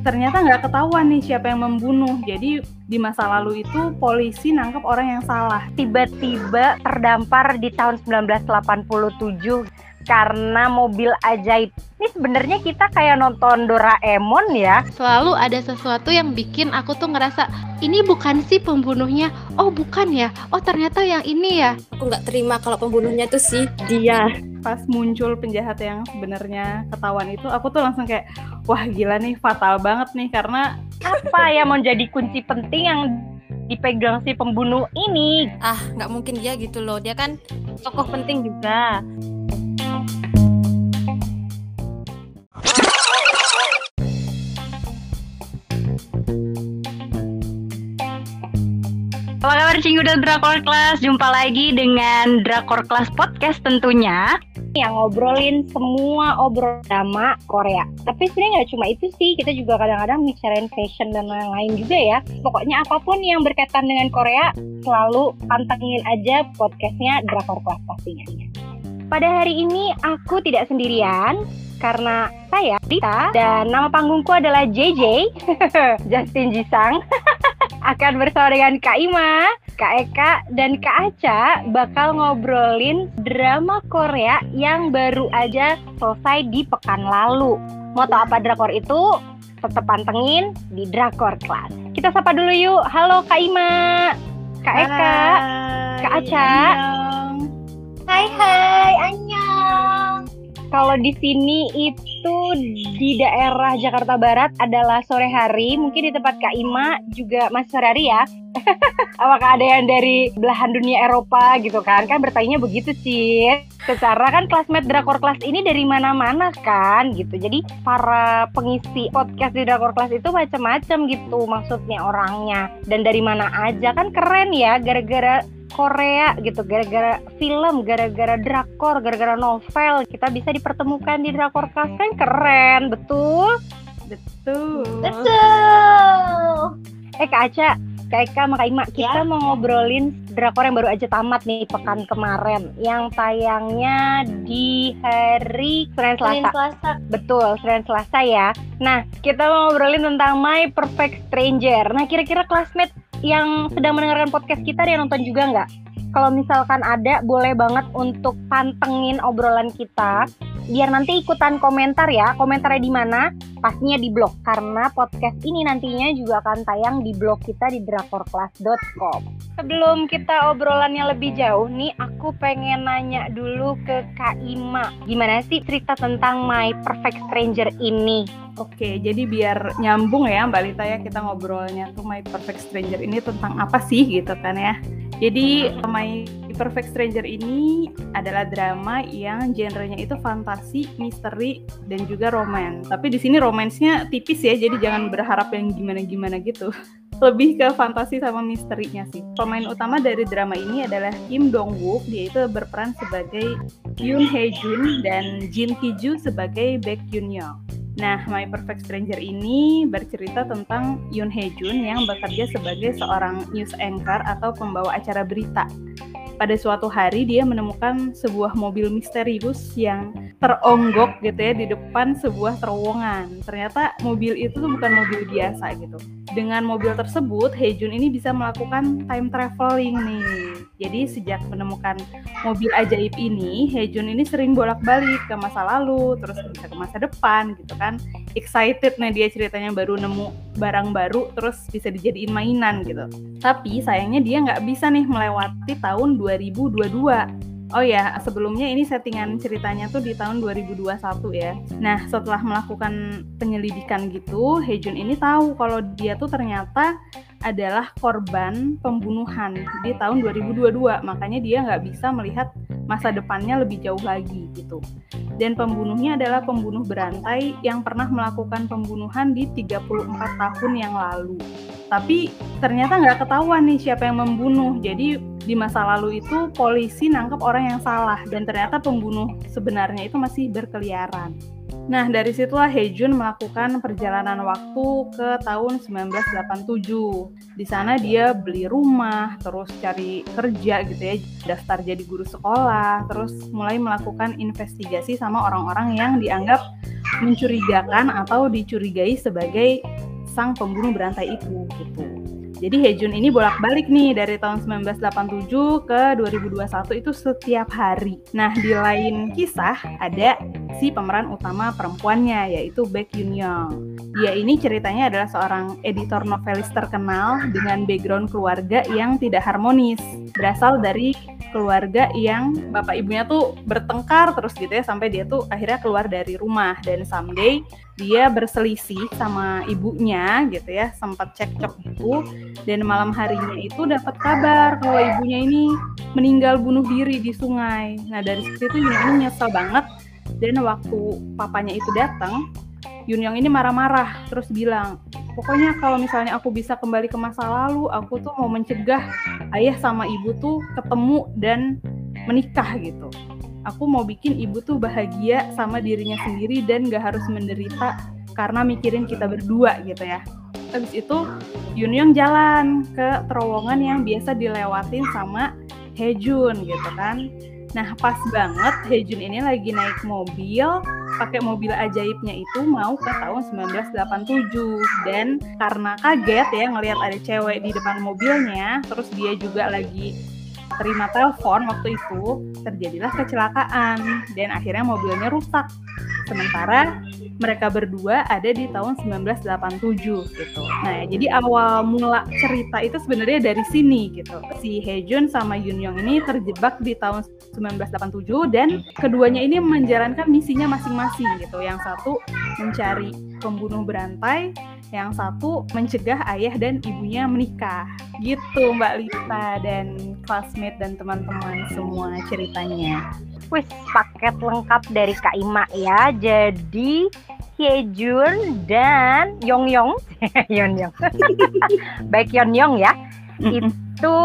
ternyata nggak ketahuan nih siapa yang membunuh. Jadi di masa lalu itu polisi nangkep orang yang salah. Tiba-tiba terdampar di tahun 1987 karena mobil ajaib. Ini sebenarnya kita kayak nonton Doraemon ya. Selalu ada sesuatu yang bikin aku tuh ngerasa ini bukan sih pembunuhnya. Oh bukan ya. Oh ternyata yang ini ya. Aku nggak terima kalau pembunuhnya tuh sih dia. Pas muncul penjahat yang sebenarnya ketahuan itu, aku tuh langsung kayak wah gila nih fatal banget nih karena apa yang menjadi kunci penting yang dipegang si pembunuh ini? Ah nggak mungkin dia gitu loh. Dia kan tokoh penting juga. Apa kabar Cinggu dan Drakor Class? Jumpa lagi dengan Drakor Class Podcast tentunya yang ngobrolin semua obrol drama Korea. Tapi sebenarnya nggak cuma itu sih, kita juga kadang-kadang bicarain fashion dan lain-lain juga ya. Pokoknya apa pun yang berkaitan dengan Korea, selalu pantengin aja podcastnya Drakor Class pastinya. Pada hari ini aku tidak sendirian, karena saya Rita dan nama panggungku adalah JJ Justin Jisang akan bersama dengan Kak Ima, Kak Eka, dan Kak Aca bakal ngobrolin drama Korea yang baru aja selesai di pekan lalu. Mau tau apa drakor itu? Tetap pantengin di Drakor Class. Kita sapa dulu yuk. Halo Kak Ima, Kak Eka, Kak Aca. Hai hai, annyeong. Kalau di sini itu di daerah Jakarta Barat adalah sore hari, mungkin di tempat Kak Ima juga masih sore hari ya. Apakah ada yang dari belahan dunia Eropa gitu kan? Kan bertanya begitu sih. Secara kan classmate Drakor Class ini dari mana-mana kan gitu. Jadi para pengisi podcast di Drakor Class itu macam-macam gitu maksudnya orangnya. Dan dari mana aja kan keren ya gara-gara Korea gitu gara-gara film, gara-gara drakor, gara-gara novel kita bisa dipertemukan di drakor class kan keren, betul? betul. Betul. Eh Kak Aca, Kak Eka sama Kak Ima, kita Ya. mau ngobrolin drakor yang baru aja tamat nih pekan kemarin yang tayangnya di hari Senin Senin Selasa. Selasa. Betul, Senin Selasa ya. Nah, kita mau ngobrolin tentang My Perfect Stranger. Nah, kira-kira classmate yang sedang mendengarkan podcast kita yang nonton juga nggak? Kalau misalkan ada, boleh banget untuk pantengin obrolan kita. Biar nanti ikutan komentar ya. Komentarnya di mana? Pastinya di blog. Karena podcast ini nantinya juga akan tayang di blog kita di drakorclass.com. Sebelum kita obrolannya lebih jauh nih, aku pengen nanya dulu ke Kak Ima. Gimana sih cerita tentang My Perfect Stranger ini? Oke, jadi biar nyambung ya Mbak Lita ya kita ngobrolnya tuh My Perfect Stranger ini tentang apa sih gitu kan ya. Jadi My Perfect Stranger ini adalah drama yang genrenya itu fantasi, misteri, dan juga romance. Tapi di sini romansnya tipis ya, jadi jangan berharap yang gimana-gimana gitu. Lebih ke fantasi sama misterinya sih. Pemain utama dari drama ini adalah Kim Dong Wook, dia itu berperan sebagai Yoon Hae Jun dan Jin Ki Joo sebagai Baek Yoon Yeong. Nah, My Perfect Stranger ini bercerita tentang Yoon Hae Jun yang bekerja sebagai seorang news anchor atau pembawa acara berita. Pada suatu hari dia menemukan sebuah mobil misterius yang teronggok gitu ya di depan sebuah terowongan. Ternyata mobil itu tuh bukan mobil biasa gitu. Dengan mobil tersebut, Haejun ini bisa melakukan time traveling nih. Jadi sejak menemukan mobil ajaib ini, Haejun ini sering bolak-balik ke masa lalu, terus bisa ke masa depan gitu kan. Excited nih dia ceritanya baru nemu barang baru, terus bisa dijadiin mainan gitu. Tapi sayangnya dia nggak bisa nih melewati tahun 2022. Oh ya, sebelumnya ini settingan ceritanya tuh di tahun 2021 ya. Nah, setelah melakukan penyelidikan gitu, Hejun ini tahu kalau dia tuh ternyata adalah korban pembunuhan di tahun 2022. Makanya dia nggak bisa melihat masa depannya lebih jauh lagi gitu. Dan pembunuhnya adalah pembunuh berantai yang pernah melakukan pembunuhan di 34 tahun yang lalu. Tapi ternyata nggak ketahuan nih siapa yang membunuh. Jadi di masa lalu itu polisi nangkep orang yang salah dan ternyata pembunuh sebenarnya itu masih berkeliaran. Nah, dari situlah Hejun melakukan perjalanan waktu ke tahun 1987. Di sana dia beli rumah, terus cari kerja gitu ya, daftar jadi guru sekolah, terus mulai melakukan investigasi sama orang-orang yang dianggap mencurigakan atau dicurigai sebagai sang pembunuh berantai itu gitu. Jadi Hejun ini bolak-balik nih dari tahun 1987 ke 2021 itu setiap hari. Nah, di lain kisah ada si pemeran utama perempuannya yaitu Baek Yoon Young. Dia ini ceritanya adalah seorang editor novelis terkenal dengan background keluarga yang tidak harmonis. Berasal dari keluarga yang bapak ibunya tuh bertengkar terus gitu ya sampai dia tuh akhirnya keluar dari rumah dan someday dia berselisih sama ibunya gitu ya sempat cekcok gitu dan malam harinya itu dapat kabar kalau ibunya ini meninggal bunuh diri di sungai. Nah dari situ Yun ini nyesel banget dan waktu papanya itu datang Yun Yang ini marah-marah terus bilang pokoknya kalau misalnya aku bisa kembali ke masa lalu aku tuh mau mencegah ayah sama ibu tuh ketemu dan menikah gitu aku mau bikin ibu tuh bahagia sama dirinya sendiri dan gak harus menderita karena mikirin kita berdua gitu ya. Habis itu Yun Young jalan ke terowongan yang biasa dilewatin sama Hejun gitu kan. Nah pas banget Hejun ini lagi naik mobil pakai mobil ajaibnya itu mau ke tahun 1987 dan karena kaget ya ngelihat ada cewek di depan mobilnya terus dia juga lagi terima telepon waktu itu terjadilah kecelakaan dan akhirnya mobilnya rusak. Sementara mereka berdua ada di tahun 1987 gitu. Nah, jadi awal mula cerita itu sebenarnya dari sini gitu. Si Hejun sama Yun Young ini terjebak di tahun 1987 dan keduanya ini menjalankan misinya masing-masing gitu. Yang satu mencari pembunuh berantai, yang satu mencegah ayah dan ibunya menikah. Gitu Mbak Lita dan classmate dan teman-teman semua ceritanya. Wis paket lengkap dari Kak Ima ya. Jadi Hyejun dan Yong Yong, Yon Yong, baik Yon Yong ya, itu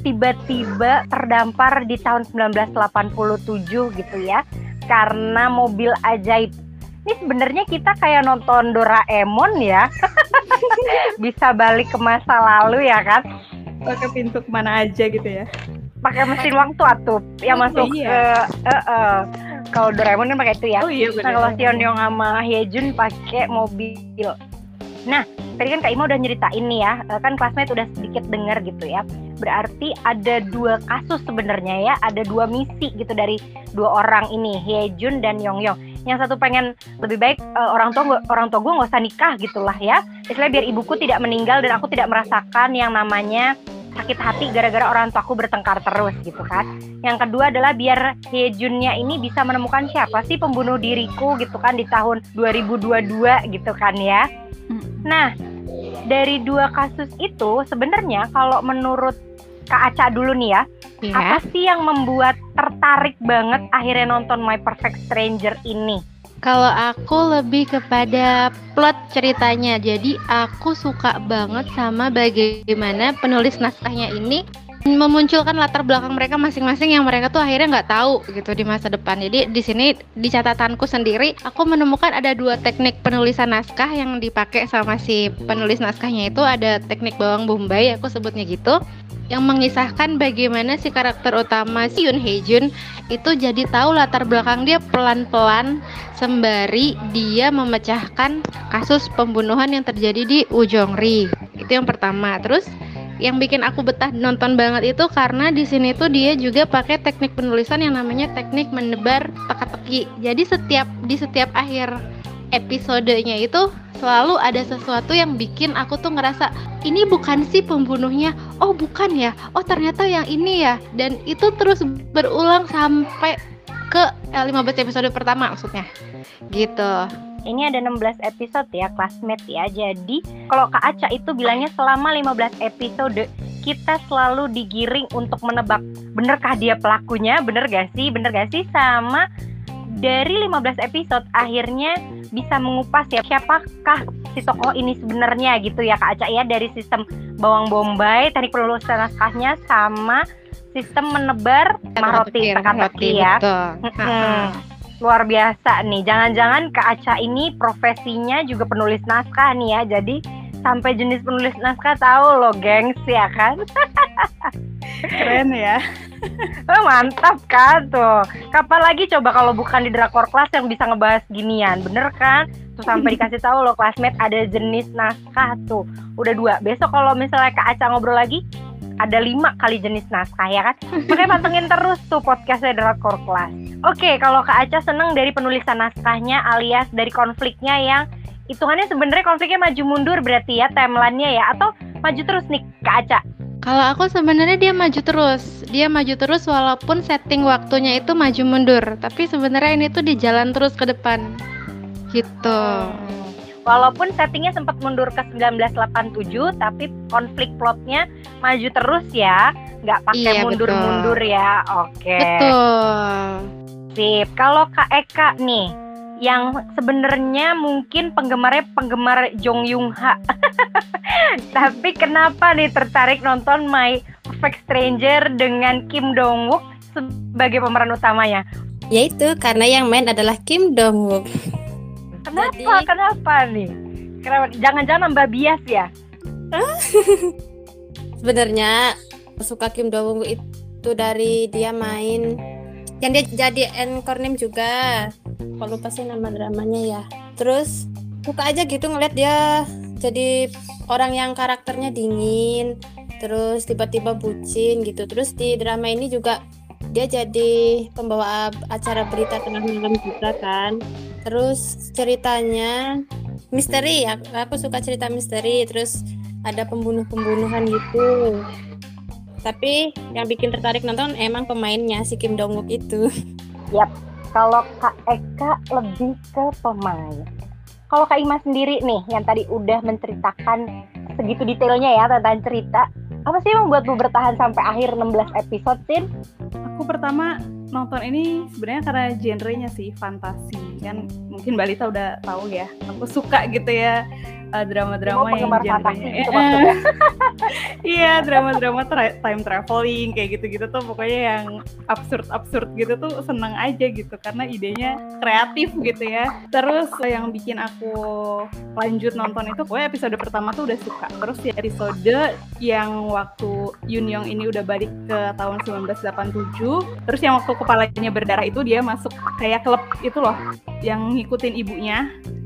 tiba-tiba terdampar di tahun 1987 gitu ya, karena mobil ajaib. Ini sebenarnya kita kayak nonton Doraemon ya. Bisa balik ke masa lalu ya kan? Pakai pintu ke mana aja gitu ya. Pakai mesin waktu atuh yang oh, masuk iya. ke uh, uh, kalau Doraemon kan pakai itu ya. Oh, iya, nah kalau Sion Yong sama Hyejun pakai mobil. Nah tadi kan Kak Ima udah nyeritain nih ya eh, kan classmate udah sedikit dengar gitu ya. Berarti ada dua kasus sebenarnya ya ada dua misi gitu dari dua orang ini Hyejun dan Yong Yong yang satu pengen lebih baik uh, orang tua orang tua gue nggak usah nikah gitulah ya. Istilahnya biar ibuku tidak meninggal dan aku tidak merasakan yang namanya sakit hati gara-gara orang tuaku bertengkar terus gitu kan. Yang kedua adalah biar Hyejunnya ini bisa menemukan siapa sih pembunuh diriku gitu kan di tahun 2022 gitu kan ya. Nah, dari dua kasus itu sebenarnya kalau menurut Kak Aca dulu nih ya. Yeah. Apa sih yang membuat tertarik banget akhirnya nonton My Perfect Stranger ini? Kalau aku lebih kepada plot ceritanya. Jadi aku suka banget sama bagaimana penulis naskahnya ini memunculkan latar belakang mereka masing-masing yang mereka tuh akhirnya nggak tahu gitu di masa depan. Jadi di sini di catatanku sendiri aku menemukan ada dua teknik penulisan naskah yang dipakai sama si penulis naskahnya itu ada teknik bawang bombay aku sebutnya gitu yang mengisahkan bagaimana si karakter utama si Yoon Hee Jun itu jadi tahu latar belakang dia pelan-pelan sembari dia memecahkan kasus pembunuhan yang terjadi di Ujongri. Itu yang pertama. Terus yang bikin aku betah nonton banget itu karena di sini tuh dia juga pakai teknik penulisan yang namanya teknik menebar teka-teki. Jadi setiap di setiap akhir episodenya itu selalu ada sesuatu yang bikin aku tuh ngerasa ini bukan sih pembunuhnya? Oh bukan ya? Oh ternyata yang ini ya? Dan itu terus berulang sampai ke 15 eh, episode pertama maksudnya. Gitu. Ini ada 16 episode ya classmate ya. Jadi kalau Kak Aca itu bilangnya selama 15 episode kita selalu digiring untuk menebak benerkah dia pelakunya? Bener gak sih? Bener gak sih? Sama dari 15 episode akhirnya bisa mengupas ya siapakah si tokoh ini sebenarnya gitu ya Kak Aca ya dari sistem bawang bombay teknik penulisan naskahnya sama sistem menebar roti teka-teki ya. Luar biasa nih. Jangan-jangan Kak Aca ini profesinya juga penulis naskah nih ya. Jadi sampai jenis penulis naskah tahu loh, gengs ya kan? Keren ya. Oh, mantap kan tuh. Kapan lagi coba kalau bukan di Drakor Class yang bisa ngebahas ginian, bener kan? Tuh sampai dikasih tahu loh classmate ada jenis naskah tuh. Udah dua. Besok kalau misalnya Kak Aca ngobrol lagi, ada lima kali jenis naskah ya kan? Makanya pantengin terus tuh podcastnya Drakor Class. Oke, kalau Kak Aca seneng dari penulisan naskahnya alias dari konfliknya yang hitungannya sebenarnya konfliknya maju mundur berarti ya timelinenya ya atau maju terus nih Kak Aca? Kalau aku sebenarnya dia maju terus. Dia maju terus walaupun setting waktunya itu maju mundur. Tapi sebenarnya ini tuh di jalan terus ke depan. Gitu. Walaupun settingnya sempat mundur ke 1987, tapi konflik plotnya maju terus ya, nggak pakai Iya, mundur-mundur ya. Oke. Betul. Sip. Kalau Kak Eka nih, yang sebenarnya mungkin penggemarnya penggemar Jong Yung Ha. Tapi kenapa nih tertarik nonton My Perfect Stranger dengan Kim Dong Wook sebagai pemeran utamanya? Yaitu karena yang main adalah Kim Dong Wook. Kenapa? Jadi- Kenapa nih? Kenapa? Jangan-jangan nambah bias ya? Sebenarnya suka Kim Dong Wook itu dari dia main yang dia jadi encore name juga. Kalau lupa sih nama dramanya ya. Terus suka aja gitu ngeliat dia jadi orang yang karakternya dingin, terus tiba-tiba bucin gitu. Terus di drama ini juga dia jadi pembawa acara berita tengah malam juga kan. Terus ceritanya misteri, aku, aku suka cerita misteri. Terus ada pembunuh-pembunuhan gitu. Tapi yang bikin tertarik nonton emang pemainnya si Kim Dong Wook itu. Kalau Kak Eka lebih ke pemain. Kalau Kak Ima sendiri nih, yang tadi udah menceritakan segitu detailnya ya tentang cerita, apa sih yang membuatmu bertahan sampai akhir 16 episode, Sin? Aku pertama nonton ini sebenarnya karena genrenya sih fantasi kan mungkin Balita udah tahu ya aku suka gitu ya eh, drama-drama yang genrenya gitu Eh, maksudnya. iya drama-drama tra- time traveling kayak gitu-gitu tuh pokoknya yang absurd-absurd gitu tuh seneng aja gitu karena idenya kreatif gitu ya. Terus yang bikin aku lanjut nonton itu pokoknya episode pertama tuh udah suka. Terus ya episode yang waktu Yun Young ini udah balik ke tahun 1987 terus yang waktu kepalanya berdarah itu dia masuk kayak klub itu loh yang ngikutin ibunya.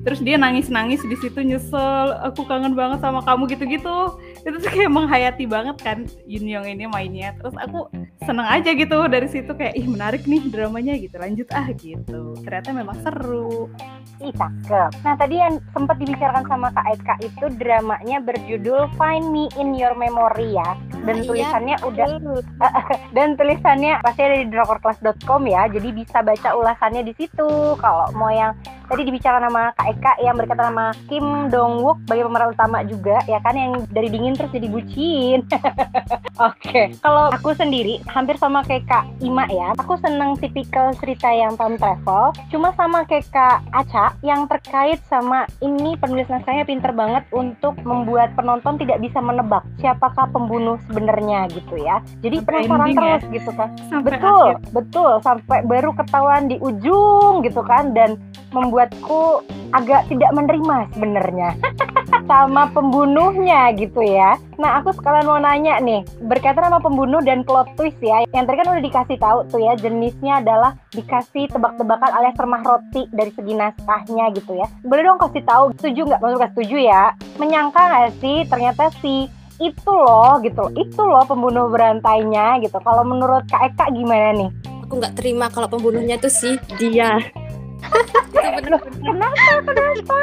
Terus dia nangis-nangis di situ nyesel aku kangen banget sama kamu gitu-gitu itu tuh kayak menghayati banget kan Yun Young ini mainnya terus aku seneng aja gitu dari situ kayak ih menarik nih dramanya gitu lanjut ah gitu ternyata memang seru Ih, cakep. Nah, tadi yang sempat dibicarakan sama Kak Eka itu dramanya berjudul Find Me in Your Memory ya. Dan Ah, iya, tulisannya udah betul. dan tulisannya pasti ada di drakorclass.com ya. Jadi bisa baca ulasannya di situ. Kalau mau yang tadi dibicarakan sama Kak Eka yang berkaitan sama Kim Dong Wook sebagai pemeran utama juga ya kan yang dari dingin terus jadi bucin. Oke, kalau aku sendiri hampir sama kayak Kak Ima ya. Aku seneng tipikal cerita yang time travel. Cuma sama kayak Kak Aca yang terkait sama ini penulis naskahnya pinter banget untuk membuat penonton tidak bisa menebak siapakah pembunuh sebenarnya gitu ya. Jadi Sampai penasaran ya. terus gitu kan. sampai Betul, akhir betul sampai baru ketahuan di ujung gitu kan dan membuatku agak tidak menerima sebenarnya sama pembunuhnya gitu ya. Nah, aku sekalian mau nanya nih, berkaitan sama pembunuh dan plot twist ya. Yang tadi kan udah dikasih tahu tuh ya, jenisnya adalah dikasih tebak-tebakan alias remah roti dari segi naskahnya gitu ya. Boleh dong kasih tahu, setuju nggak? Maksud nggak setuju ya? Menyangka nggak sih ternyata si itu loh gitu, itu loh pembunuh berantainya gitu. Kalau menurut Kak Eka gimana nih? Aku nggak terima kalau pembunuhnya tuh si dia. itu bener-bener. Kenapa? Kenapa?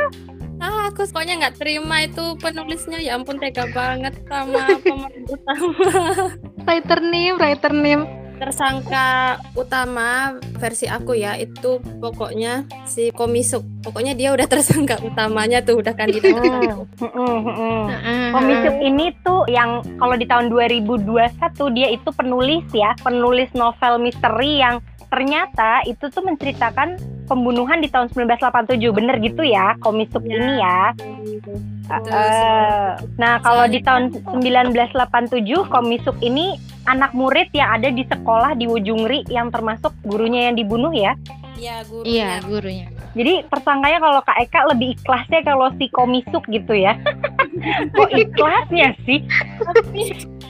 Ah, aku pokoknya nggak terima itu penulisnya. Ya ampun tega banget sama pemeran utama. Writer name, writer name. Tersangka utama versi aku ya itu pokoknya si Komisuk. Pokoknya dia udah tersangka utamanya tuh udah kandidat. Hmm, hmm, hmm, hmm. Heeh. Komisik ini tuh yang kalau di tahun 2021 dia itu penulis ya, penulis novel misteri yang ternyata itu tuh menceritakan pembunuhan di tahun 1987 bener gitu ya komisuk Ya. ini ya? Eh, nah kalau di tahun 1987 komisuk ini anak murid yang ada di sekolah di Wujungri yang termasuk gurunya yang dibunuh ya? Iya, guru. Iya, gurunya. jadi tersangkanya kalau Kak Eka lebih ikhlasnya kalau si komisuk gitu ya? Kok ikhlasnya sih? Tapi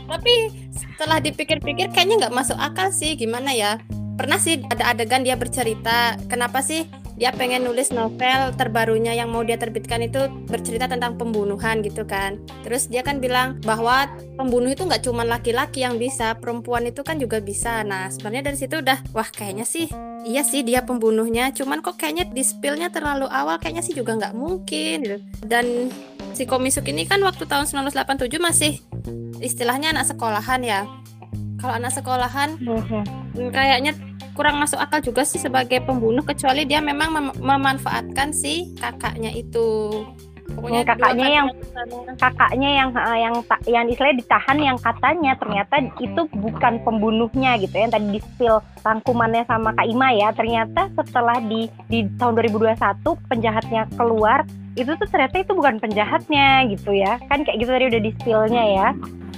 tapi setelah dipikir-pikir kayaknya nggak masuk akal sih. Gimana ya pernah sih ada adegan dia bercerita kenapa sih dia pengen nulis novel terbarunya yang mau dia terbitkan itu bercerita tentang pembunuhan gitu kan terus dia kan bilang bahwa pembunuh itu nggak cuma laki-laki yang bisa perempuan itu kan juga bisa nah sebenarnya dari situ udah wah kayaknya sih iya sih dia pembunuhnya cuman kok kayaknya di spillnya terlalu awal kayaknya sih juga nggak mungkin gitu. dan si komisuk ini kan waktu tahun 1987 masih istilahnya anak sekolahan ya. Kalau anak sekolahan kayaknya kurang masuk akal juga sih sebagai pembunuh kecuali dia memang mem- memanfaatkan si kakaknya itu. Pokoknya Hmm, kakaknya yang- kakaknya- kakaknya yang eh, yang ta- yang istilahnya ditahan yang katanya ternyata itu bukan pembunuhnya gitu ya yang tadi di spill rangkumannya sama Kak Ima ya. Ternyata setelah di di tahun 2021 penjahatnya keluar itu tuh ternyata itu bukan penjahatnya gitu ya. Kan kayak gitu tadi udah di spillnya ya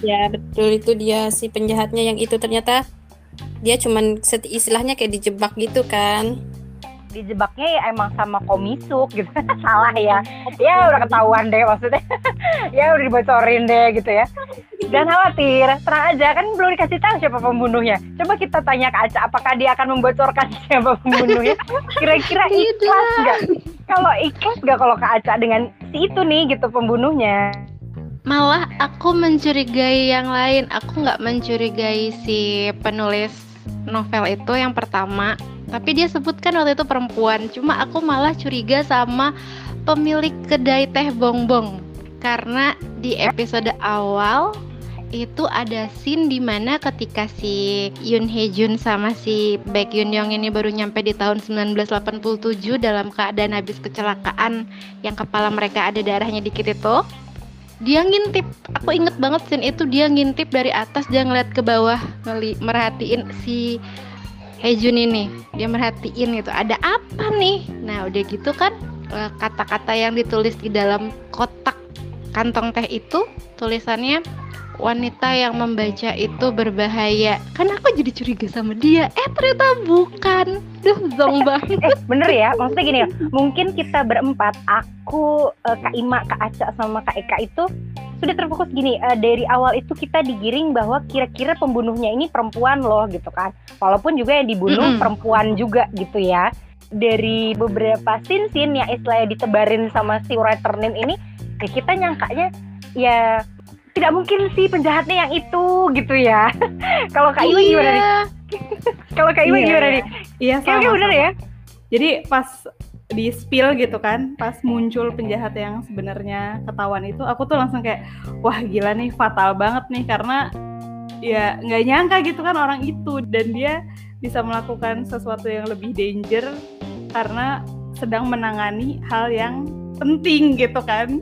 ya betul. Itu dia si penjahatnya yang itu. Ternyata dia cuman seti- istilahnya kayak dijebak gitu kan. dijebaknya ya emang sama komisuk gitu. Salah ya. Ya udah ketahuan deh maksudnya. Ya udah dibocorin deh gitu ya. Dan khawatir terang aja. Kan belum dikasih tahu siapa pembunuhnya. Coba kita tanya ke Aca apakah dia akan membocorkan siapa pembunuhnya? Kira-kira ikhlas nggak? Kalau ikhlas nggak kalau ke Aca dengan si itu nih gitu pembunuhnya Malah aku mencurigai yang lain. Aku nggak mencurigai si penulis novel itu yang pertama. Tapi dia sebutkan waktu itu perempuan. Cuma aku malah curiga sama pemilik kedai teh bongbong. Karena di episode awal itu ada scene di mana ketika si Yoon Hye Jun sama si Baek Yoon Young ini baru nyampe di tahun 1987 dalam keadaan habis kecelakaan yang kepala mereka ada darahnya dikit itu dia ngintip. Aku inget banget scene itu dia ngintip dari atas dia ngeliat ke bawah ngeli merhatiin si Hejun ini. Dia merhatiin gitu ada apa nih? Nah udah gitu kan eh, kata-kata yang ditulis di dalam kotak kantong teh itu tulisannya wanita yang membaca itu berbahaya. Kan aku jadi curiga sama dia. Eh ternyata bukan. Duh zong banget. eh bener ya. Maksudnya gini ya mungkin kita berempat aku eh, Kak Ima Kak Aca sama Kak Eka itu sudah terfokus. Gini eh, dari awal itu kita digiring bahwa kira-kira pembunuhnya ini perempuan loh gitu kan. Walaupun juga yang dibunuh Mm-mm. perempuan juga gitu ya. Dari beberapa scene-scene yang istilahnya ditebarin sama si writer name ini ya kita nyangkanya ya tidak mungkin sih penjahatnya yang itu gitu ya. Kalau Kak Ima gimana nih? Kalau Kak Iya, gimana iya. nih? Iya, kayaknya sama, bener sama. ya? Jadi pas di spill gitu kan, pas muncul penjahat yang sebenarnya ketahuan itu, aku tuh langsung kayak, wah gila nih fatal banget nih karena ya nggak nyangka gitu kan orang itu. Dan dia bisa melakukan sesuatu yang lebih danger karena sedang menangani hal yang penting gitu kan.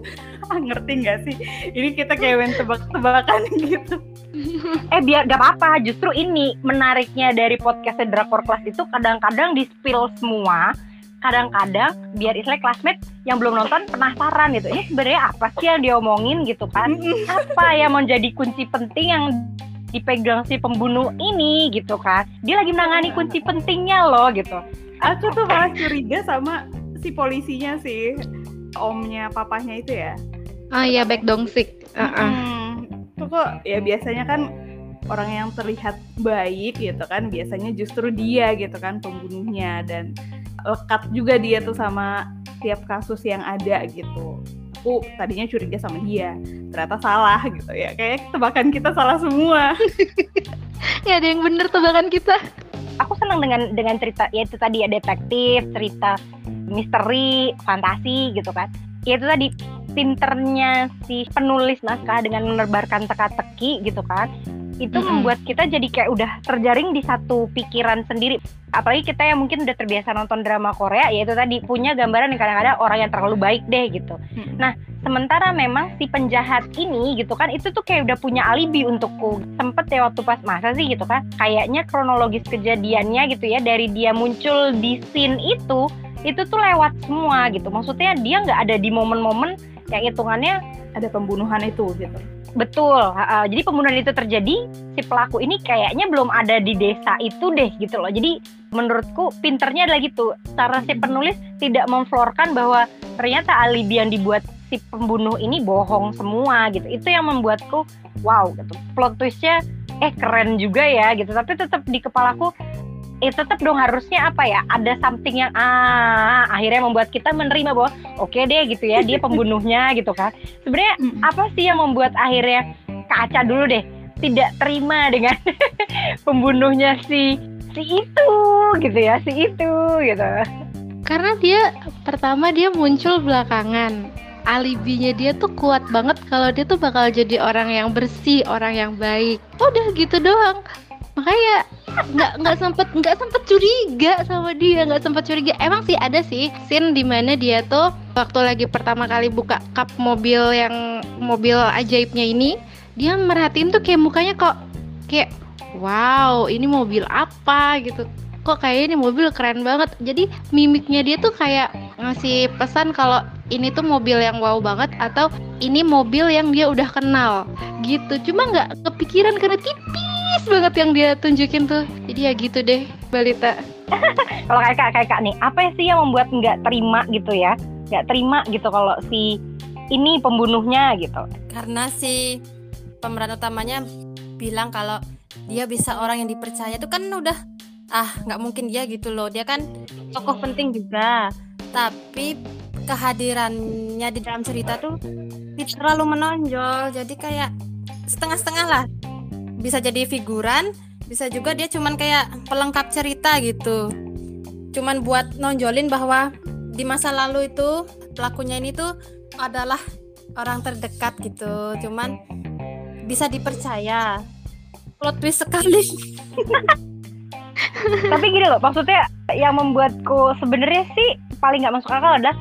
Ngerti nggak sih? Ini kita kayak main tebak-tebakan gitu. Eh biar gak apa-apa, justru ini menariknya dari podcast Drakor Class itu kadang-kadang di spill semua, kadang-kadang biar istilah classmate yang belum nonton penasaran gitu. Ini sebenarnya apa sih yang diomongin gitu kan? Apa yang menjadi kunci penting yang dipegang si pembunuh ini gitu kan? Dia lagi menangani kunci pentingnya loh gitu. Aku tuh malah curiga sama si polisinya sih, omnya papahnya itu ya. oh iya back dongsik Heeh. Hmm, itu kok ya biasanya kan orang yang terlihat baik gitu kan biasanya justru dia gitu kan pembunuhnya dan lekat juga dia tuh sama tiap kasus yang ada gitu. Aku tadinya curiga sama dia, ternyata salah gitu ya. Kayak tebakan kita salah semua. ya ada yang bener tebakan kita Aku senang dengan dengan cerita ya itu tadi ya detektif, cerita misteri, fantasi gitu kan. Ya itu tadi pinternya si penulis naskah dengan menebarkan teka-teki gitu kan. Itu Mm-mm. membuat kita jadi kayak udah terjaring di satu pikiran sendiri. Apalagi kita yang mungkin udah terbiasa nonton drama Korea, ya itu tadi punya gambaran yang kadang-kadang orang yang terlalu baik deh gitu. Mm-mm. Nah, sementara memang si penjahat ini gitu kan itu tuh kayak udah punya alibi untukku sempet ya waktu pas masa sih gitu kan kayaknya kronologis kejadiannya gitu ya dari dia muncul di scene itu itu tuh lewat semua gitu maksudnya dia nggak ada di momen-momen yang hitungannya ada pembunuhan itu gitu betul uh, jadi pembunuhan itu terjadi si pelaku ini kayaknya belum ada di desa itu deh gitu loh. Jadi menurutku pinternya adalah gitu. Cara si penulis tidak memflorkan bahwa ternyata alibi yang dibuat si pembunuh ini bohong semua gitu. Itu yang membuatku wow gitu. Plot twistnya eh keren juga ya gitu. Tapi tetap di kepalaku eh tetap dong harusnya apa ya? Ada something yang ah akhirnya membuat kita menerima bahwa oke okay deh gitu ya. Dia pembunuhnya gitu kan. Sebenarnya apa sih yang membuat akhirnya kaca dulu deh tidak terima dengan pembunuhnya si si itu gitu ya si itu gitu. Karena dia pertama dia muncul belakangan. Alibinya dia tuh kuat banget kalau dia tuh bakal jadi orang yang bersih orang yang baik. Udah gitu doang. Makanya nggak nggak sempet nggak sempet curiga sama dia nggak sempet curiga. Emang sih ada sih scene di mana dia tuh waktu lagi pertama kali buka kap mobil yang mobil ajaibnya ini dia merhatiin tuh kayak mukanya kok kayak wow ini mobil apa? gitu. Kok kayak ini mobil keren banget. Jadi mimiknya dia tuh kayak ngasih pesan kalau ini tuh mobil yang wow banget atau ini mobil yang dia udah kenal gitu. Cuma nggak kepikiran karena tipis banget yang dia tunjukin tuh. Jadi ya gitu deh balita kalau kayak kak kayak kak nih apa sih yang membuat nggak terima gitu ya? Nggak terima gitu kalau si ini pembunuhnya gitu. Karena si pemeran utamanya bilang kalau dia bisa orang yang dipercaya itu kan udah ah nggak mungkin dia gitu loh. Dia kan tokoh penting juga. Tapi kehadirannya di dalam cerita tuh terlalu menonjol. Jadi kayak setengah-setengah lah. Bisa jadi figuran bisa juga dia cuman kayak pelengkap cerita gitu. Cuman buat nonjolin bahwa di masa lalu itu pelakunya ini tuh adalah orang terdekat gitu. Cuman bisa dipercaya. Plot twist sekali. Tapi gini loh maksudnya yang membuatku sebenarnya sih paling nggak masuk akal adalah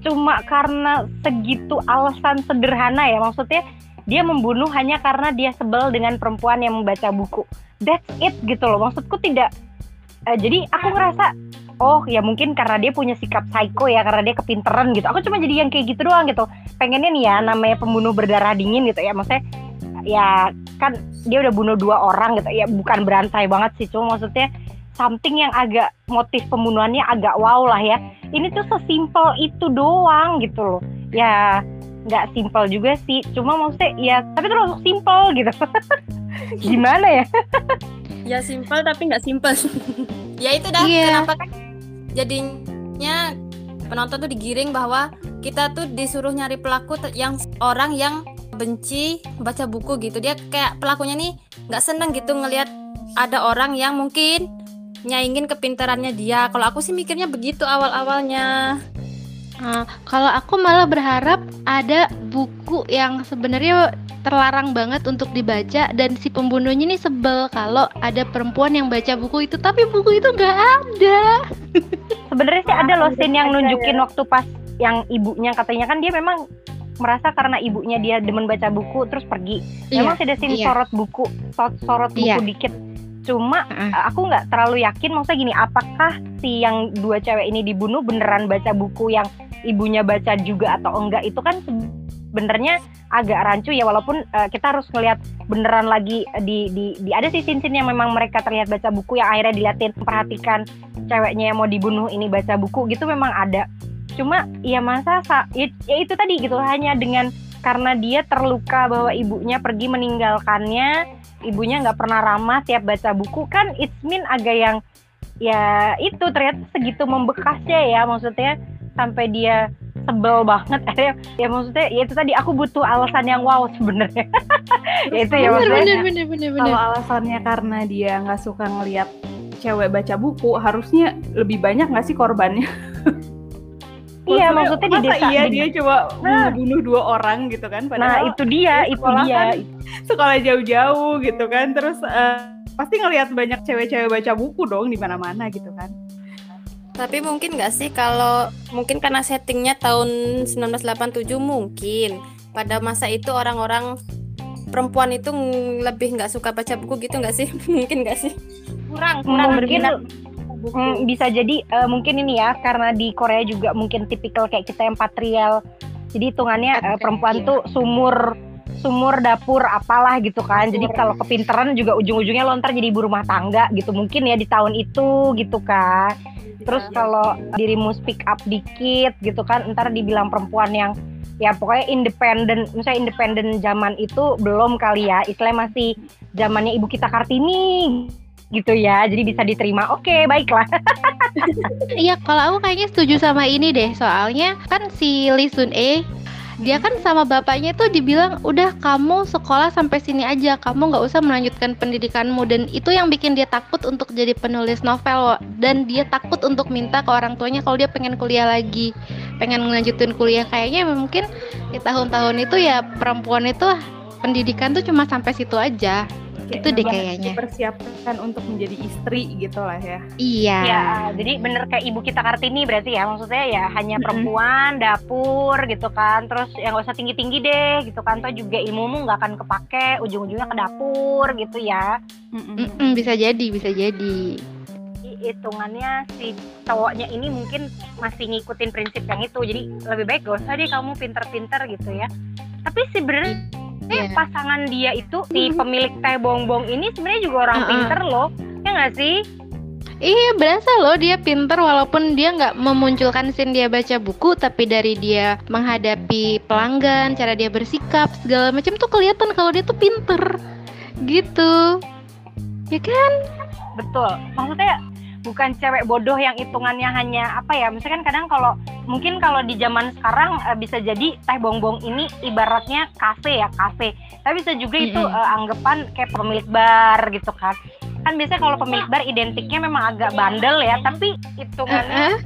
cuma karena segitu alasan sederhana ya. Maksudnya dia membunuh hanya karena dia sebel dengan perempuan yang membaca buku. That's it gitu loh. Maksudku tidak uh, jadi aku ngerasa oh ya mungkin karena dia punya sikap psycho ya karena dia kepinteran gitu. Aku cuma jadi yang kayak gitu doang gitu. Pengennya nih ya namanya pembunuh berdarah dingin gitu ya. Maksudnya ya kan dia udah bunuh dua orang gitu. Ya bukan berantai banget sih cuma maksudnya something yang agak motif pembunuhannya agak wow lah ya. Ini tuh sesimpel itu doang gitu loh. Ya nggak simpel juga sih. Cuma maksudnya ya tapi terus simpel gitu. Gimana ya? Ya simpel tapi nggak simpel. Ya itu dah. Yeah. kenapa kan jadinya penonton tuh digiring bahwa kita tuh disuruh nyari pelaku yang orang yang benci baca buku gitu. Dia kayak pelakunya nih nggak seneng gitu ngelihat ada orang yang mungkin nyaingin kepintarannya dia kalau aku sih mikirnya begitu awal awalnya Uh, kalau aku malah berharap ada buku yang sebenarnya terlarang banget untuk dibaca dan si pembunuhnya ini sebel kalau ada perempuan yang baca buku itu tapi buku itu nggak ada. Sebenarnya sih ada loh scene yang nunjukin waktu pas yang ibunya katanya kan dia memang merasa karena ibunya dia demen baca buku terus pergi. Iya, memang tidak scene iya. sorot buku, sorot, sorot buku iya. dikit cuma uh. aku nggak terlalu yakin maksudnya gini apakah si yang dua cewek ini dibunuh beneran baca buku yang ibunya baca juga atau enggak itu kan sebenarnya agak rancu ya walaupun uh, kita harus ngelihat beneran lagi di, di di ada sih sin yang memang mereka terlihat baca buku yang akhirnya diliatin perhatikan ceweknya yang mau dibunuh ini baca buku gitu memang ada cuma ya masa ya, ya itu tadi gitu hanya dengan karena dia terluka bahwa ibunya pergi meninggalkannya. Ibunya nggak pernah ramah tiap baca buku. Kan it's mean agak yang ya itu ternyata segitu membekasnya ya. Maksudnya sampai dia sebel banget. Ya, ya maksudnya ya itu tadi aku butuh alasan yang wow sebenarnya. Ya itu ya maksudnya. bener, bener, bener, bener. kalau alasannya karena dia nggak suka ngelihat cewek baca buku harusnya lebih banyak nggak sih korbannya Iya, maksudnya di desa iya dia coba nah, bunuh dua orang gitu kan. Padahal nah itu dia, itu dia. Kan, sekolah jauh-jauh gitu kan, terus uh, pasti ngelihat banyak cewek-cewek baca buku dong di mana-mana gitu kan. Tapi mungkin nggak sih kalau mungkin karena settingnya tahun 1987 mungkin pada masa itu orang-orang perempuan itu lebih nggak suka baca buku gitu nggak sih? mungkin nggak sih? Kurang kurang berminat buku. Hmm, bisa jadi uh, mungkin ini ya karena di Korea juga mungkin tipikal kayak kita yang patrial. Jadi hitungannya uh, perempuan iya. tuh sumur sumur dapur apalah gitu kan. Jadi kalau kepinteran juga ujung-ujungnya lo ntar jadi ibu rumah tangga gitu. Mungkin ya di tahun itu gitu kan. Terus kalau dirimu speak up dikit gitu kan, ntar dibilang perempuan yang ya pokoknya independen, misalnya independen zaman itu belum kali ya, istilahnya masih zamannya ibu kita Kartini gitu ya, jadi bisa diterima. Oke, baiklah. Iya, kalau aku kayaknya setuju sama ini deh, soalnya kan si Lee Sun E dia kan sama bapaknya tuh dibilang udah kamu sekolah sampai sini aja. Kamu nggak usah melanjutkan pendidikanmu. Dan itu yang bikin dia takut untuk jadi penulis novel. Dan dia takut untuk minta ke orang tuanya kalau dia pengen kuliah lagi. Pengen melanjutin kuliah. Kayaknya mungkin di tahun-tahun itu ya perempuan itu pendidikan tuh cuma sampai situ aja Kayak itu deh kayaknya dipersiapkan untuk menjadi istri gitu lah ya iya Ya, jadi bener kayak ibu kita Kartini berarti ya maksudnya ya hanya perempuan dapur gitu kan, terus yang gak usah tinggi tinggi deh gitu kan, toh juga ilmumu nggak akan kepake ujung-ujungnya ke dapur gitu ya. Mm-mm. Mm-mm, bisa jadi bisa jadi Jadi, hitungannya si cowoknya ini mungkin masih ngikutin prinsip yang itu, jadi lebih baik gak usah deh kamu pinter-pinter gitu ya. Tapi sebenarnya Iya. pasangan dia itu si pemilik teh bongbong ini sebenarnya juga orang Uh-uh. pinter loh, ya nggak sih? Iya berasa loh dia pinter walaupun dia nggak memunculkan scene dia baca buku tapi dari dia menghadapi pelanggan cara dia bersikap segala macam tuh kelihatan kalau dia tuh pinter gitu ya kan Betul. Maksudnya bukan cewek bodoh yang hitungannya hanya apa ya? Misalkan kadang kalau mungkin kalau di zaman sekarang eh, bisa jadi teh bongbong ini ibaratnya kafe ya, kafe. Tapi bisa juga itu Mm-mm. eh, anggapan kayak pemilik bar gitu kan. Kan biasanya kalau pemilik bar identiknya memang agak bandel ya, tapi hitungannya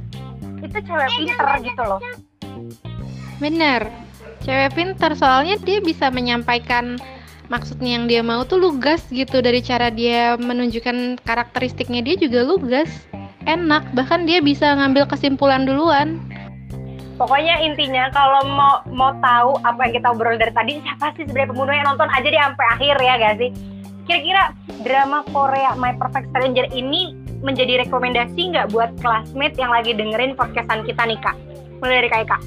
Eh, itu cewek pinter gitu loh. bener cewek pinter soalnya dia bisa menyampaikan maksudnya yang dia mau tuh lugas gitu dari cara dia menunjukkan karakteristiknya dia juga lugas enak bahkan dia bisa ngambil kesimpulan duluan Pokoknya intinya kalau mau mau tahu apa yang kita obrol dari tadi siapa sih sebenarnya pembunuhnya nonton aja deh sampai akhir ya gak sih? Kira-kira drama Korea My Perfect Stranger ini menjadi rekomendasi nggak buat classmate yang lagi dengerin podcastan kita nih kak? Mulai dari kak Eka.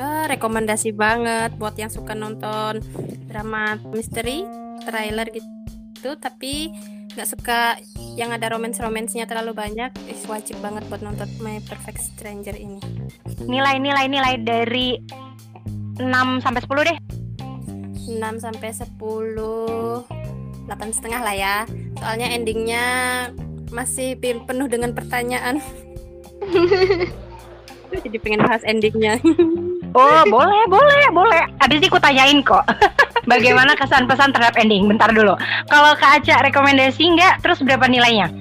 Ah, rekomendasi banget buat yang suka nonton drama misteri, trailer gitu, tapi nggak suka yang ada romance-romansnya terlalu banyak, is wajib banget buat nonton My Perfect Stranger ini. Nilai-nilai nilai dari 6 sampai 10 deh. 6 sampai 10 8 setengah lah ya soalnya endingnya masih penuh dengan pertanyaan jadi pengen bahas endingnya Oh boleh boleh boleh. Abis ini aku tanyain kok. Bagaimana kesan pesan terhadap ending? Bentar dulu. Kalau Kak Aca rekomendasi nggak? Terus berapa nilainya?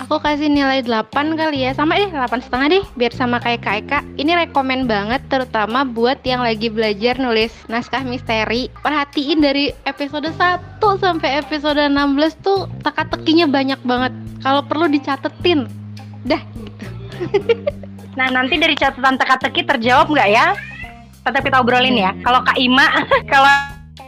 Aku kasih nilai 8 kali ya Sama deh 8 setengah deh Biar sama kayak Kak Eka Ini rekomen banget Terutama buat yang lagi belajar nulis naskah misteri Perhatiin dari episode 1 sampai episode 16 tuh Teka-tekinya banyak banget Kalau perlu dicatetin Dah gitu Nah nanti dari catatan teka-teki terjawab nggak ya? Tetap kita obrolin ya. Kalau Kak Ima, kalau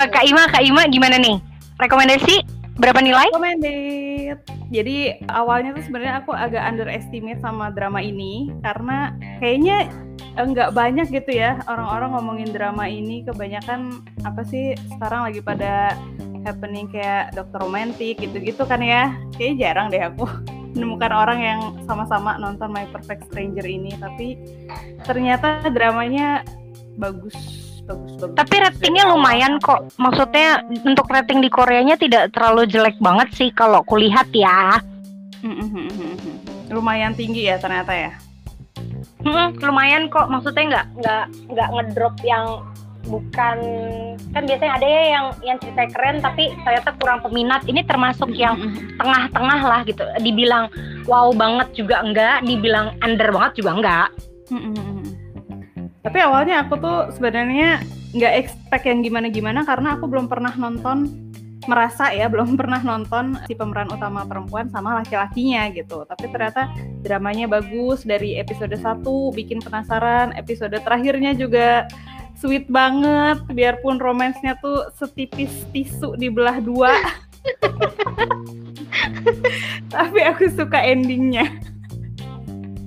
Kak Ima, Kak Ima gimana nih? Rekomendasi berapa nilai? recommended. Jadi awalnya tuh sebenarnya aku agak underestimate sama drama ini karena kayaknya eh, nggak banyak gitu ya orang-orang ngomongin drama ini kebanyakan apa sih sekarang lagi pada happening kayak dokter romantik gitu-gitu kan ya kayaknya jarang deh aku menemukan orang yang sama-sama nonton My Perfect Stranger ini tapi ternyata dramanya bagus bagus bagus Tapi ratingnya lumayan kok. Maksudnya untuk rating di Koreanya tidak terlalu jelek banget sih kalau kulihat ya. Mm, mm, mm, mm, mm. lumayan tinggi ya ternyata ya Hmm, lumayan kok. Maksudnya nggak nggak nggak ngedrop yang bukan kan biasanya ada ya yang yang cerita keren tapi ternyata kurang peminat. Ini termasuk yang tengah-tengah lah gitu. Dibilang wow banget juga enggak, dibilang under banget juga enggak. Tapi awalnya aku tuh sebenarnya nggak expect yang gimana-gimana karena aku belum pernah nonton merasa ya belum pernah nonton si pemeran utama perempuan sama laki-lakinya gitu. Tapi ternyata dramanya bagus dari episode 1 bikin penasaran, episode terakhirnya juga sweet banget biarpun romansnya tuh setipis tisu di belah dua. Tapi aku suka endingnya.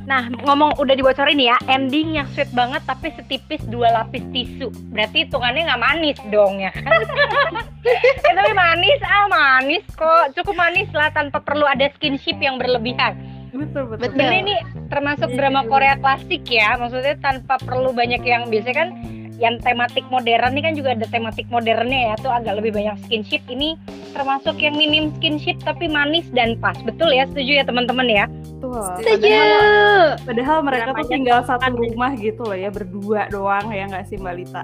Nah, ngomong udah dibocorin ya, ending yang sweet banget tapi setipis dua lapis tisu. Berarti hitungannya nggak manis dong ya kan? ya, tapi manis, ah manis kok. Cukup manis lah tanpa perlu ada skinship yang berlebihan. Betul betul. Betul. Ini ini termasuk drama Korea klasik ya, maksudnya tanpa perlu banyak yang biasanya kan yang tematik modern ini kan juga ada tematik modernnya ya, tuh agak lebih banyak skinship. Ini termasuk yang minim skinship tapi manis dan pas. Betul ya, setuju ya teman-teman ya? Betul. Setuju. Padahal, padahal mereka tuh tinggal satu kan. rumah gitu loh ya berdua doang ya nggak sih Mbak Lita?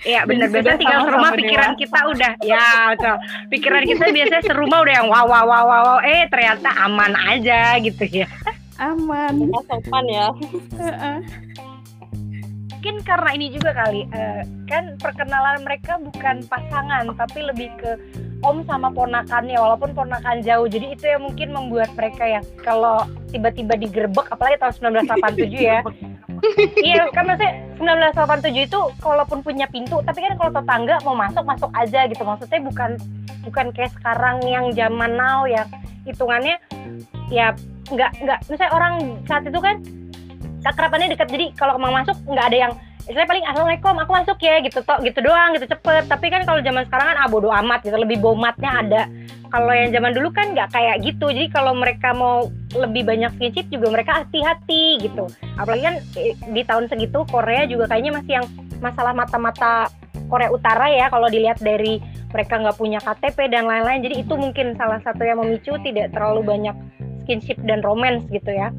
Iya benar sudah biasanya tinggal serumah pikiran dewasa. kita udah ya betul. Pikiran kita biasanya serumah udah yang wow wow wow wow, wow. eh ternyata aman aja gitu ya. Aman. Ya, sopan ya. Mungkin karena ini juga kali eh, kan perkenalan mereka bukan pasangan tapi lebih ke om sama ponakannya walaupun ponakan jauh. Jadi itu yang mungkin membuat mereka ya kalau tiba-tiba digerebek apalagi tahun 1987 ya. iya kan maksudnya 1987 itu kalaupun punya pintu tapi kan kalau tetangga mau masuk masuk aja gitu maksudnya bukan bukan kayak sekarang yang zaman now ya hitungannya ya nggak nggak misalnya orang saat itu kan keakrabannya dekat jadi kalau mau masuk nggak ada yang istilahnya paling assalamualaikum aku masuk ya gitu tok gitu doang gitu cepet. Tapi kan kalau zaman sekarang kan ah amat gitu lebih bomatnya ada. Kalau yang zaman dulu kan nggak kayak gitu jadi kalau mereka mau lebih banyak skinship juga mereka hati-hati gitu. Apalagi kan di tahun segitu Korea juga kayaknya masih yang masalah mata-mata Korea Utara ya kalau dilihat dari mereka nggak punya KTP dan lain-lain. Jadi itu mungkin salah satu yang memicu tidak terlalu banyak skinship dan romance gitu ya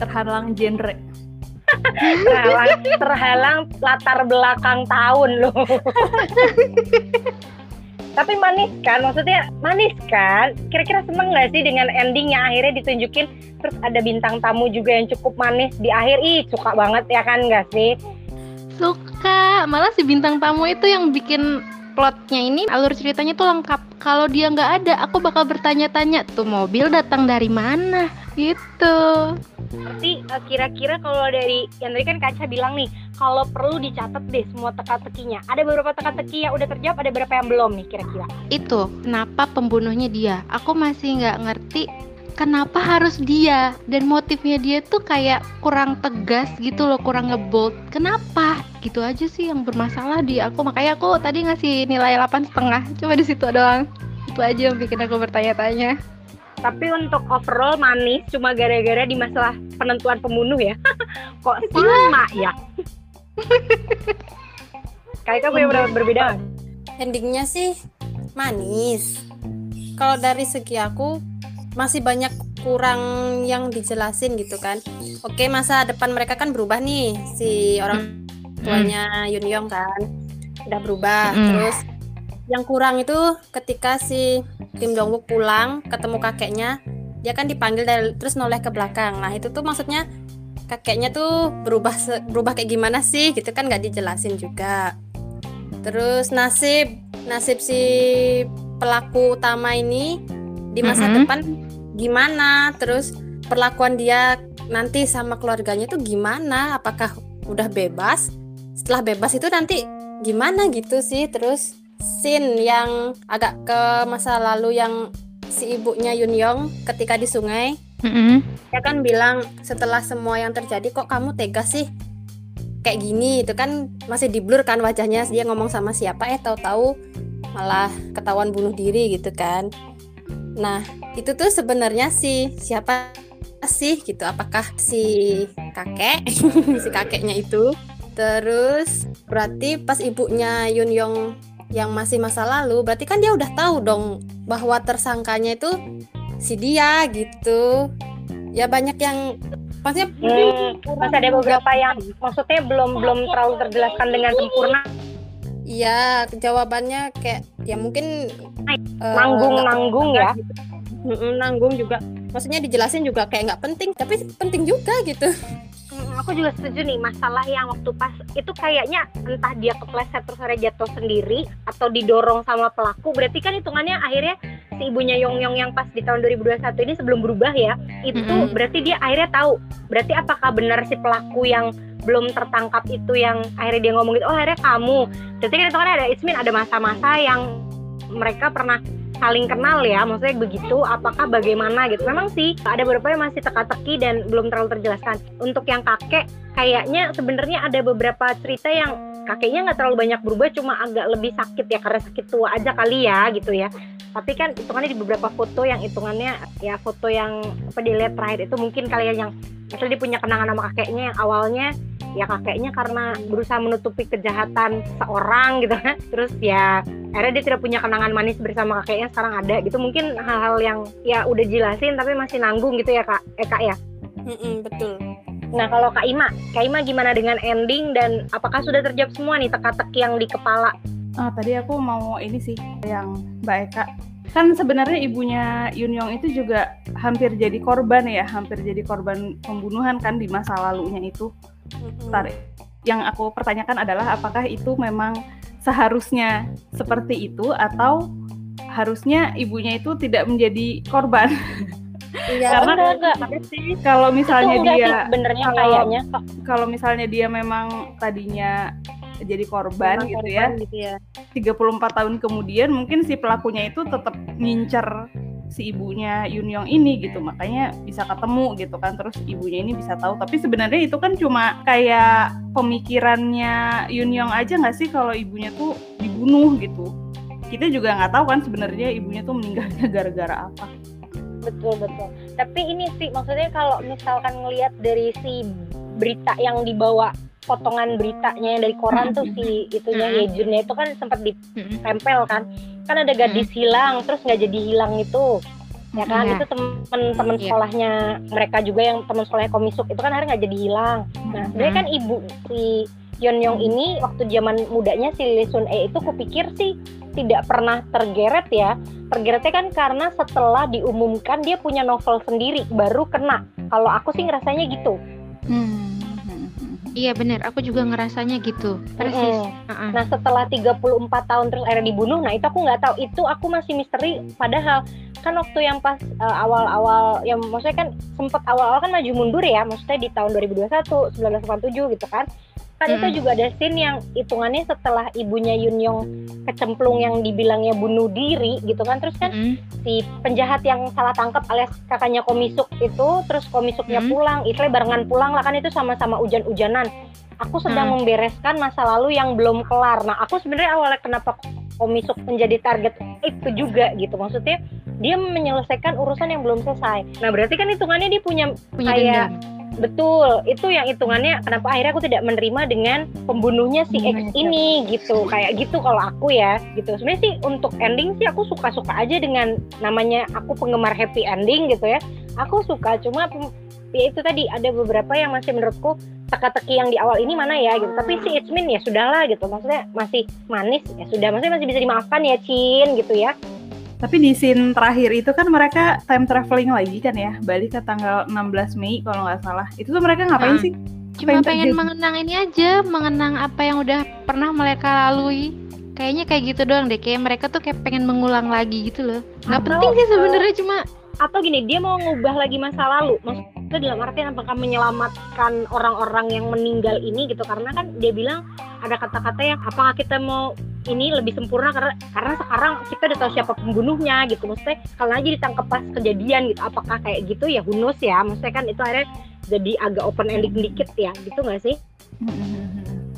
Terhalang genre. terhalang, terhalang latar belakang tahun loh tapi manis kan? Maksudnya manis kan? Kira-kira seneng nggak sih dengan ending yang akhirnya ditunjukin terus ada bintang tamu juga yang cukup manis di akhir. Ih suka banget ya kan nggak sih? Suka. Malah si bintang tamu itu yang bikin plotnya ini alur ceritanya tuh lengkap. Kalau dia nggak ada, aku bakal bertanya-tanya tuh mobil datang dari mana gitu. Berarti eh, kira-kira kalau dari yang tadi kan Kaca bilang nih, kalau perlu dicatat deh semua teka-tekinya. Ada beberapa teka-teki yang udah terjawab, ada beberapa yang belum nih kira-kira. Itu kenapa pembunuhnya dia? Aku masih nggak ngerti kenapa harus dia dan motifnya dia tuh kayak kurang tegas gitu loh, kurang ngebold. Kenapa? Gitu aja sih yang bermasalah di aku. Makanya aku tadi ngasih nilai 8 setengah. Cuma di situ doang. Itu aja yang bikin aku bertanya-tanya. Tapi untuk overall manis cuma gara-gara di masalah penentuan pembunuh ya. Kok sama ya? Kayak punya pendapat berbeda. Endingnya sih manis. Kalau dari segi aku masih banyak kurang yang dijelasin gitu kan. Oke, masa depan mereka kan berubah nih si orang tuanya Yun Yong kan. Udah berubah. Mm. Terus yang kurang itu ketika si Kim Jong Wook pulang ketemu kakeknya, dia kan dipanggil dari terus noleh ke belakang. Nah, itu tuh maksudnya kakeknya tuh berubah berubah kayak gimana sih gitu kan nggak dijelasin juga. Terus nasib nasib si pelaku utama ini di masa Mhm. depan gimana? Terus perlakuan dia nanti sama keluarganya tuh gimana? Apakah udah bebas? Setelah bebas itu nanti gimana gitu sih? Terus scene yang agak ke masa lalu yang si ibunya Yun Yong ketika di sungai Mm-mm. dia kan bilang setelah semua yang terjadi kok kamu tega sih kayak gini itu kan masih di blur kan wajahnya dia ngomong sama siapa eh tahu-tahu malah ketahuan bunuh diri gitu kan nah itu tuh sebenarnya si siapa sih gitu? Apakah si kakek? Si kakeknya itu. Terus berarti pas ibunya Yun Yong yang masih masa lalu berarti kan dia udah tahu dong bahwa tersangkanya itu si dia gitu. Ya banyak yang maksudnya Hmm, masih ada beberapa yang maksudnya belum belum terlalu terjelaskan dengan sempurna. Iya, jawabannya kayak ya mungkin eh, Nanggung-nanggung ya. Mm-mm, nanggung juga. Maksudnya dijelasin juga kayak nggak penting, tapi penting juga gitu. Hmm, aku juga setuju nih masalah yang waktu pas itu kayaknya entah dia kepleset terus akhirnya jatuh sendiri atau didorong sama pelaku berarti kan hitungannya akhirnya si ibunya Yong Yong yang pas di tahun 2021 ini sebelum berubah ya itu Mm-mm. berarti dia akhirnya tahu berarti apakah benar si pelaku yang belum tertangkap itu yang akhirnya dia ngomong gitu oh akhirnya kamu. Berarti kan hitungannya ada Ismin ada masa-masa yang mereka pernah saling kenal ya maksudnya begitu apakah bagaimana gitu. Memang sih ada beberapa yang masih teka-teki dan belum terlalu terjelaskan. Untuk yang kakek kayaknya sebenarnya ada beberapa cerita yang kakeknya nggak terlalu banyak berubah cuma agak lebih sakit ya karena sakit tua aja kali ya gitu ya. Tapi kan hitungannya di beberapa foto yang hitungannya ya foto yang apa dilihat terakhir itu mungkin kalian yang misalnya dia punya kenangan sama kakeknya yang awalnya ya kakeknya karena berusaha menutupi kejahatan seorang gitu kan terus ya akhirnya dia tidak punya kenangan manis bersama kakeknya sekarang ada gitu. Mungkin hal-hal yang ya udah jelasin tapi masih nanggung gitu ya kak. Eh kak ya? Mm-mm, betul nah kalau kak Ima kak Ima gimana dengan ending dan apakah sudah terjawab semua nih teka-teki yang di kepala Ah, tadi aku mau ini sih yang Mbak Eka. Kan sebenarnya ibunya Yunyong itu juga hampir jadi korban ya, hampir jadi korban pembunuhan kan di masa lalunya itu. Bentar, yang aku pertanyakan adalah apakah itu memang seharusnya seperti itu atau harusnya ibunya itu tidak menjadi korban? iya Karena enggak, enggak. ada sih. Kalau misalnya itu dia sih sebenarnya kalau- kayaknya. kalau misalnya dia memang tadinya jadi korban Memang gitu korban ya, gitu ya 34 tahun kemudian mungkin si pelakunya itu tetap ngincer si ibunya Yunyong ini gitu. Makanya bisa ketemu gitu kan terus ibunya ini bisa tahu. Tapi sebenarnya itu kan cuma kayak pemikirannya Yunyong aja nggak sih kalau ibunya tuh dibunuh gitu? Kita juga nggak tahu kan sebenarnya ibunya tuh meninggalnya gara-gara apa betul betul. Tapi ini sih maksudnya kalau misalkan ngelihat dari si berita yang dibawa potongan beritanya yang dari koran tuh si itunya. Yejunnya itu kan sempat ditempel kan. Kan ada gadis hilang terus nggak jadi hilang itu. Ya kan? Iya. itu temen-temen Iya. sekolahnya mereka juga yang temen sekolahnya komisuk itu kan akhirnya nggak jadi hilang. Nah sebenarnya kan ibu si Yeon ini waktu zaman mudanya si Lee Sun E itu kupikir sih tidak pernah tergeret ya tergeretnya kan karena setelah diumumkan dia punya novel sendiri baru kena kalau aku sih ngerasanya gitu Iya bener, aku juga ngerasanya gitu. Persis. Mm-mm. Heeh. Nah setelah 34 tahun terus akhirnya dibunuh, nah itu aku nggak tahu. Itu aku masih misteri. Padahal kan waktu yang pas uh, awal-awal, yang maksudnya kan sempat awal-awal kan maju mundur ya, maksudnya di tahun 2021, 1987 gitu kan. Kan itu Mm-mm. juga ada scene yang hitungannya setelah ibunya Yunyong kecemplung yang dibilangnya bunuh diri gitu kan. Terus kan Mm-mm. si penjahat yang salah tangkap alias kakaknya komisuk itu terus komisuknya Hmm. pulang Itle barengan pulang lah kan itu sama-sama hujan-hujanan aku sedang Hmm. membereskan masa lalu yang belum kelar. Nah aku sebenarnya awalnya kenapa komisuk menjadi target itu juga gitu. Maksudnya dia menyelesaikan urusan yang belum selesai. Nah berarti kan hitungannya dia punya Punya Kayak- dendam. betul itu yang hitungannya kenapa akhirnya aku tidak menerima dengan pembunuhnya si X ini gitu. Kayak gitu kalau aku ya gitu. Sebenarnya sih untuk ending sih aku suka-suka aja dengan namanya aku penggemar happy ending gitu ya. Aku suka cuma ya itu tadi ada beberapa yang masih menurutku teka-teki yang di awal ini mana ya gitu tapi si Ichmin ya sudahlah gitu maksudnya masih manis ya sudah maksudnya masih bisa dimaafkan ya Chin gitu ya Tapi di scene terakhir itu kan mereka time traveling lagi kan ya, balik ke tanggal 16 Mei kalau nggak salah. Itu tuh mereka ngapain Ah. sih? Cuma Pengen pengen terjadi. mengenang ini aja, mengenang apa yang udah pernah mereka lalui. Kayaknya kayak gitu doang deh, kayak mereka tuh kayak pengen mengulang lagi gitu loh. Nggak penting sih sebenarnya cuma atau gini dia mau ngubah lagi masa lalu maksudnya dalam artian apakah menyelamatkan orang-orang yang meninggal ini gitu. Karena kan dia bilang ada kata-kata yang apakah kita mau ini lebih sempurna? Karena karena sekarang kita udah tahu siapa pembunuhnya gitu. Maksudnya kalau aja ditangkap pas kejadian gitu apakah kayak gitu? Ya hunus ya. Maksudnya kan itu akhirnya jadi agak open ending dikit ya. Gitu nggak sih?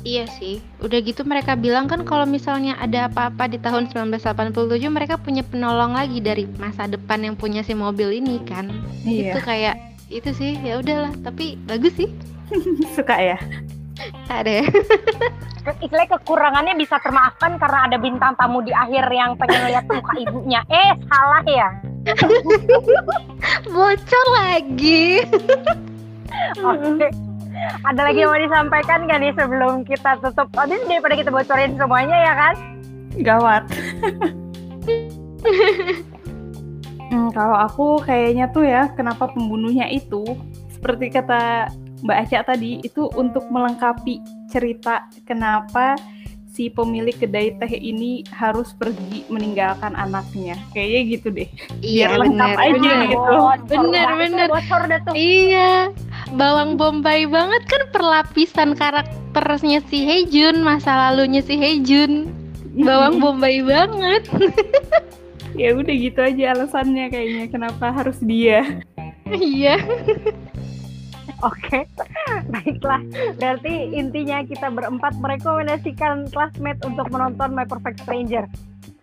Iya sih, udah gitu mereka bilang kan kalau misalnya ada apa-apa di tahun 1987 mereka punya penolong lagi dari masa depan yang punya si mobil ini kan. Itu Iya, kayak itu sih ya udahlah, tapi bagus sih. suka ya. Ada. istilahnya kekurangannya bisa termaafkan karena ada bintang tamu di akhir yang pengen lihat muka ibunya eh salah ya Bocor lagi. Oke. Ada lagi yang mau disampaikan gak nih sebelum kita tutup? Oh, ini daripada kita bocorin semuanya ya kan? Gawat. Hmm, kalau aku kayaknya tuh ya, kenapa pembunuhnya itu seperti kata Mbak Aca tadi itu untuk melengkapi cerita kenapa si pemilik kedai teh ini harus pergi meninggalkan anaknya. Kayaknya gitu deh. Iya Biar lengkap bener, aja bener. gitu. Bener, bener. Bocor dah tuh. Iya, bawang bombay banget kan perlapisan karakternya si Hejun, masa lalunya si Hejun. Bawang bombay banget. ya udah gitu aja alasannya kayaknya kenapa harus dia Iya. Oke, baiklah. Berarti intinya kita berempat merekomendasikan classmate untuk menonton My Perfect Stranger.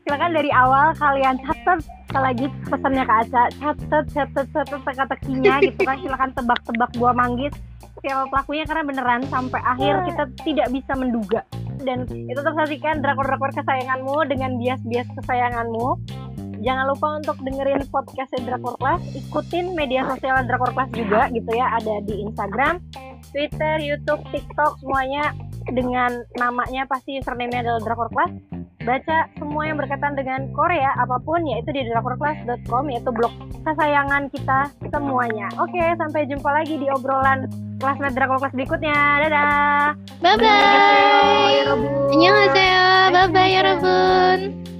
Silakan dari awal kalian catat sekali lagi pesannya Kak Aca, catat, catat, catat teka-tekinya gitu kan. Silakan tebak-tebak buah manggis siapa pelakunya karena beneran sampai akhir kita tidak bisa menduga. Dan itu tetap drakor-drakor kesayanganmu dengan bias-bias kesayanganmu. Jangan lupa untuk dengerin podcast Drakor Class, ikutin media sosial Drakor Class juga gitu ya, ada di Instagram, Twitter, YouTube, TikTok semuanya dengan namanya pasti username-nya adalah Drakor Class. Baca semua yang berkaitan dengan Korea apa pun yaitu di drakorclass.com yaitu blog kesayangan kita semuanya. Oke, sampai jumpa lagi di obrolan kelasmet Drakor Class berikutnya. Dadah. Bye bye. Annyeonghaseyo. Bye bye, Yorobun.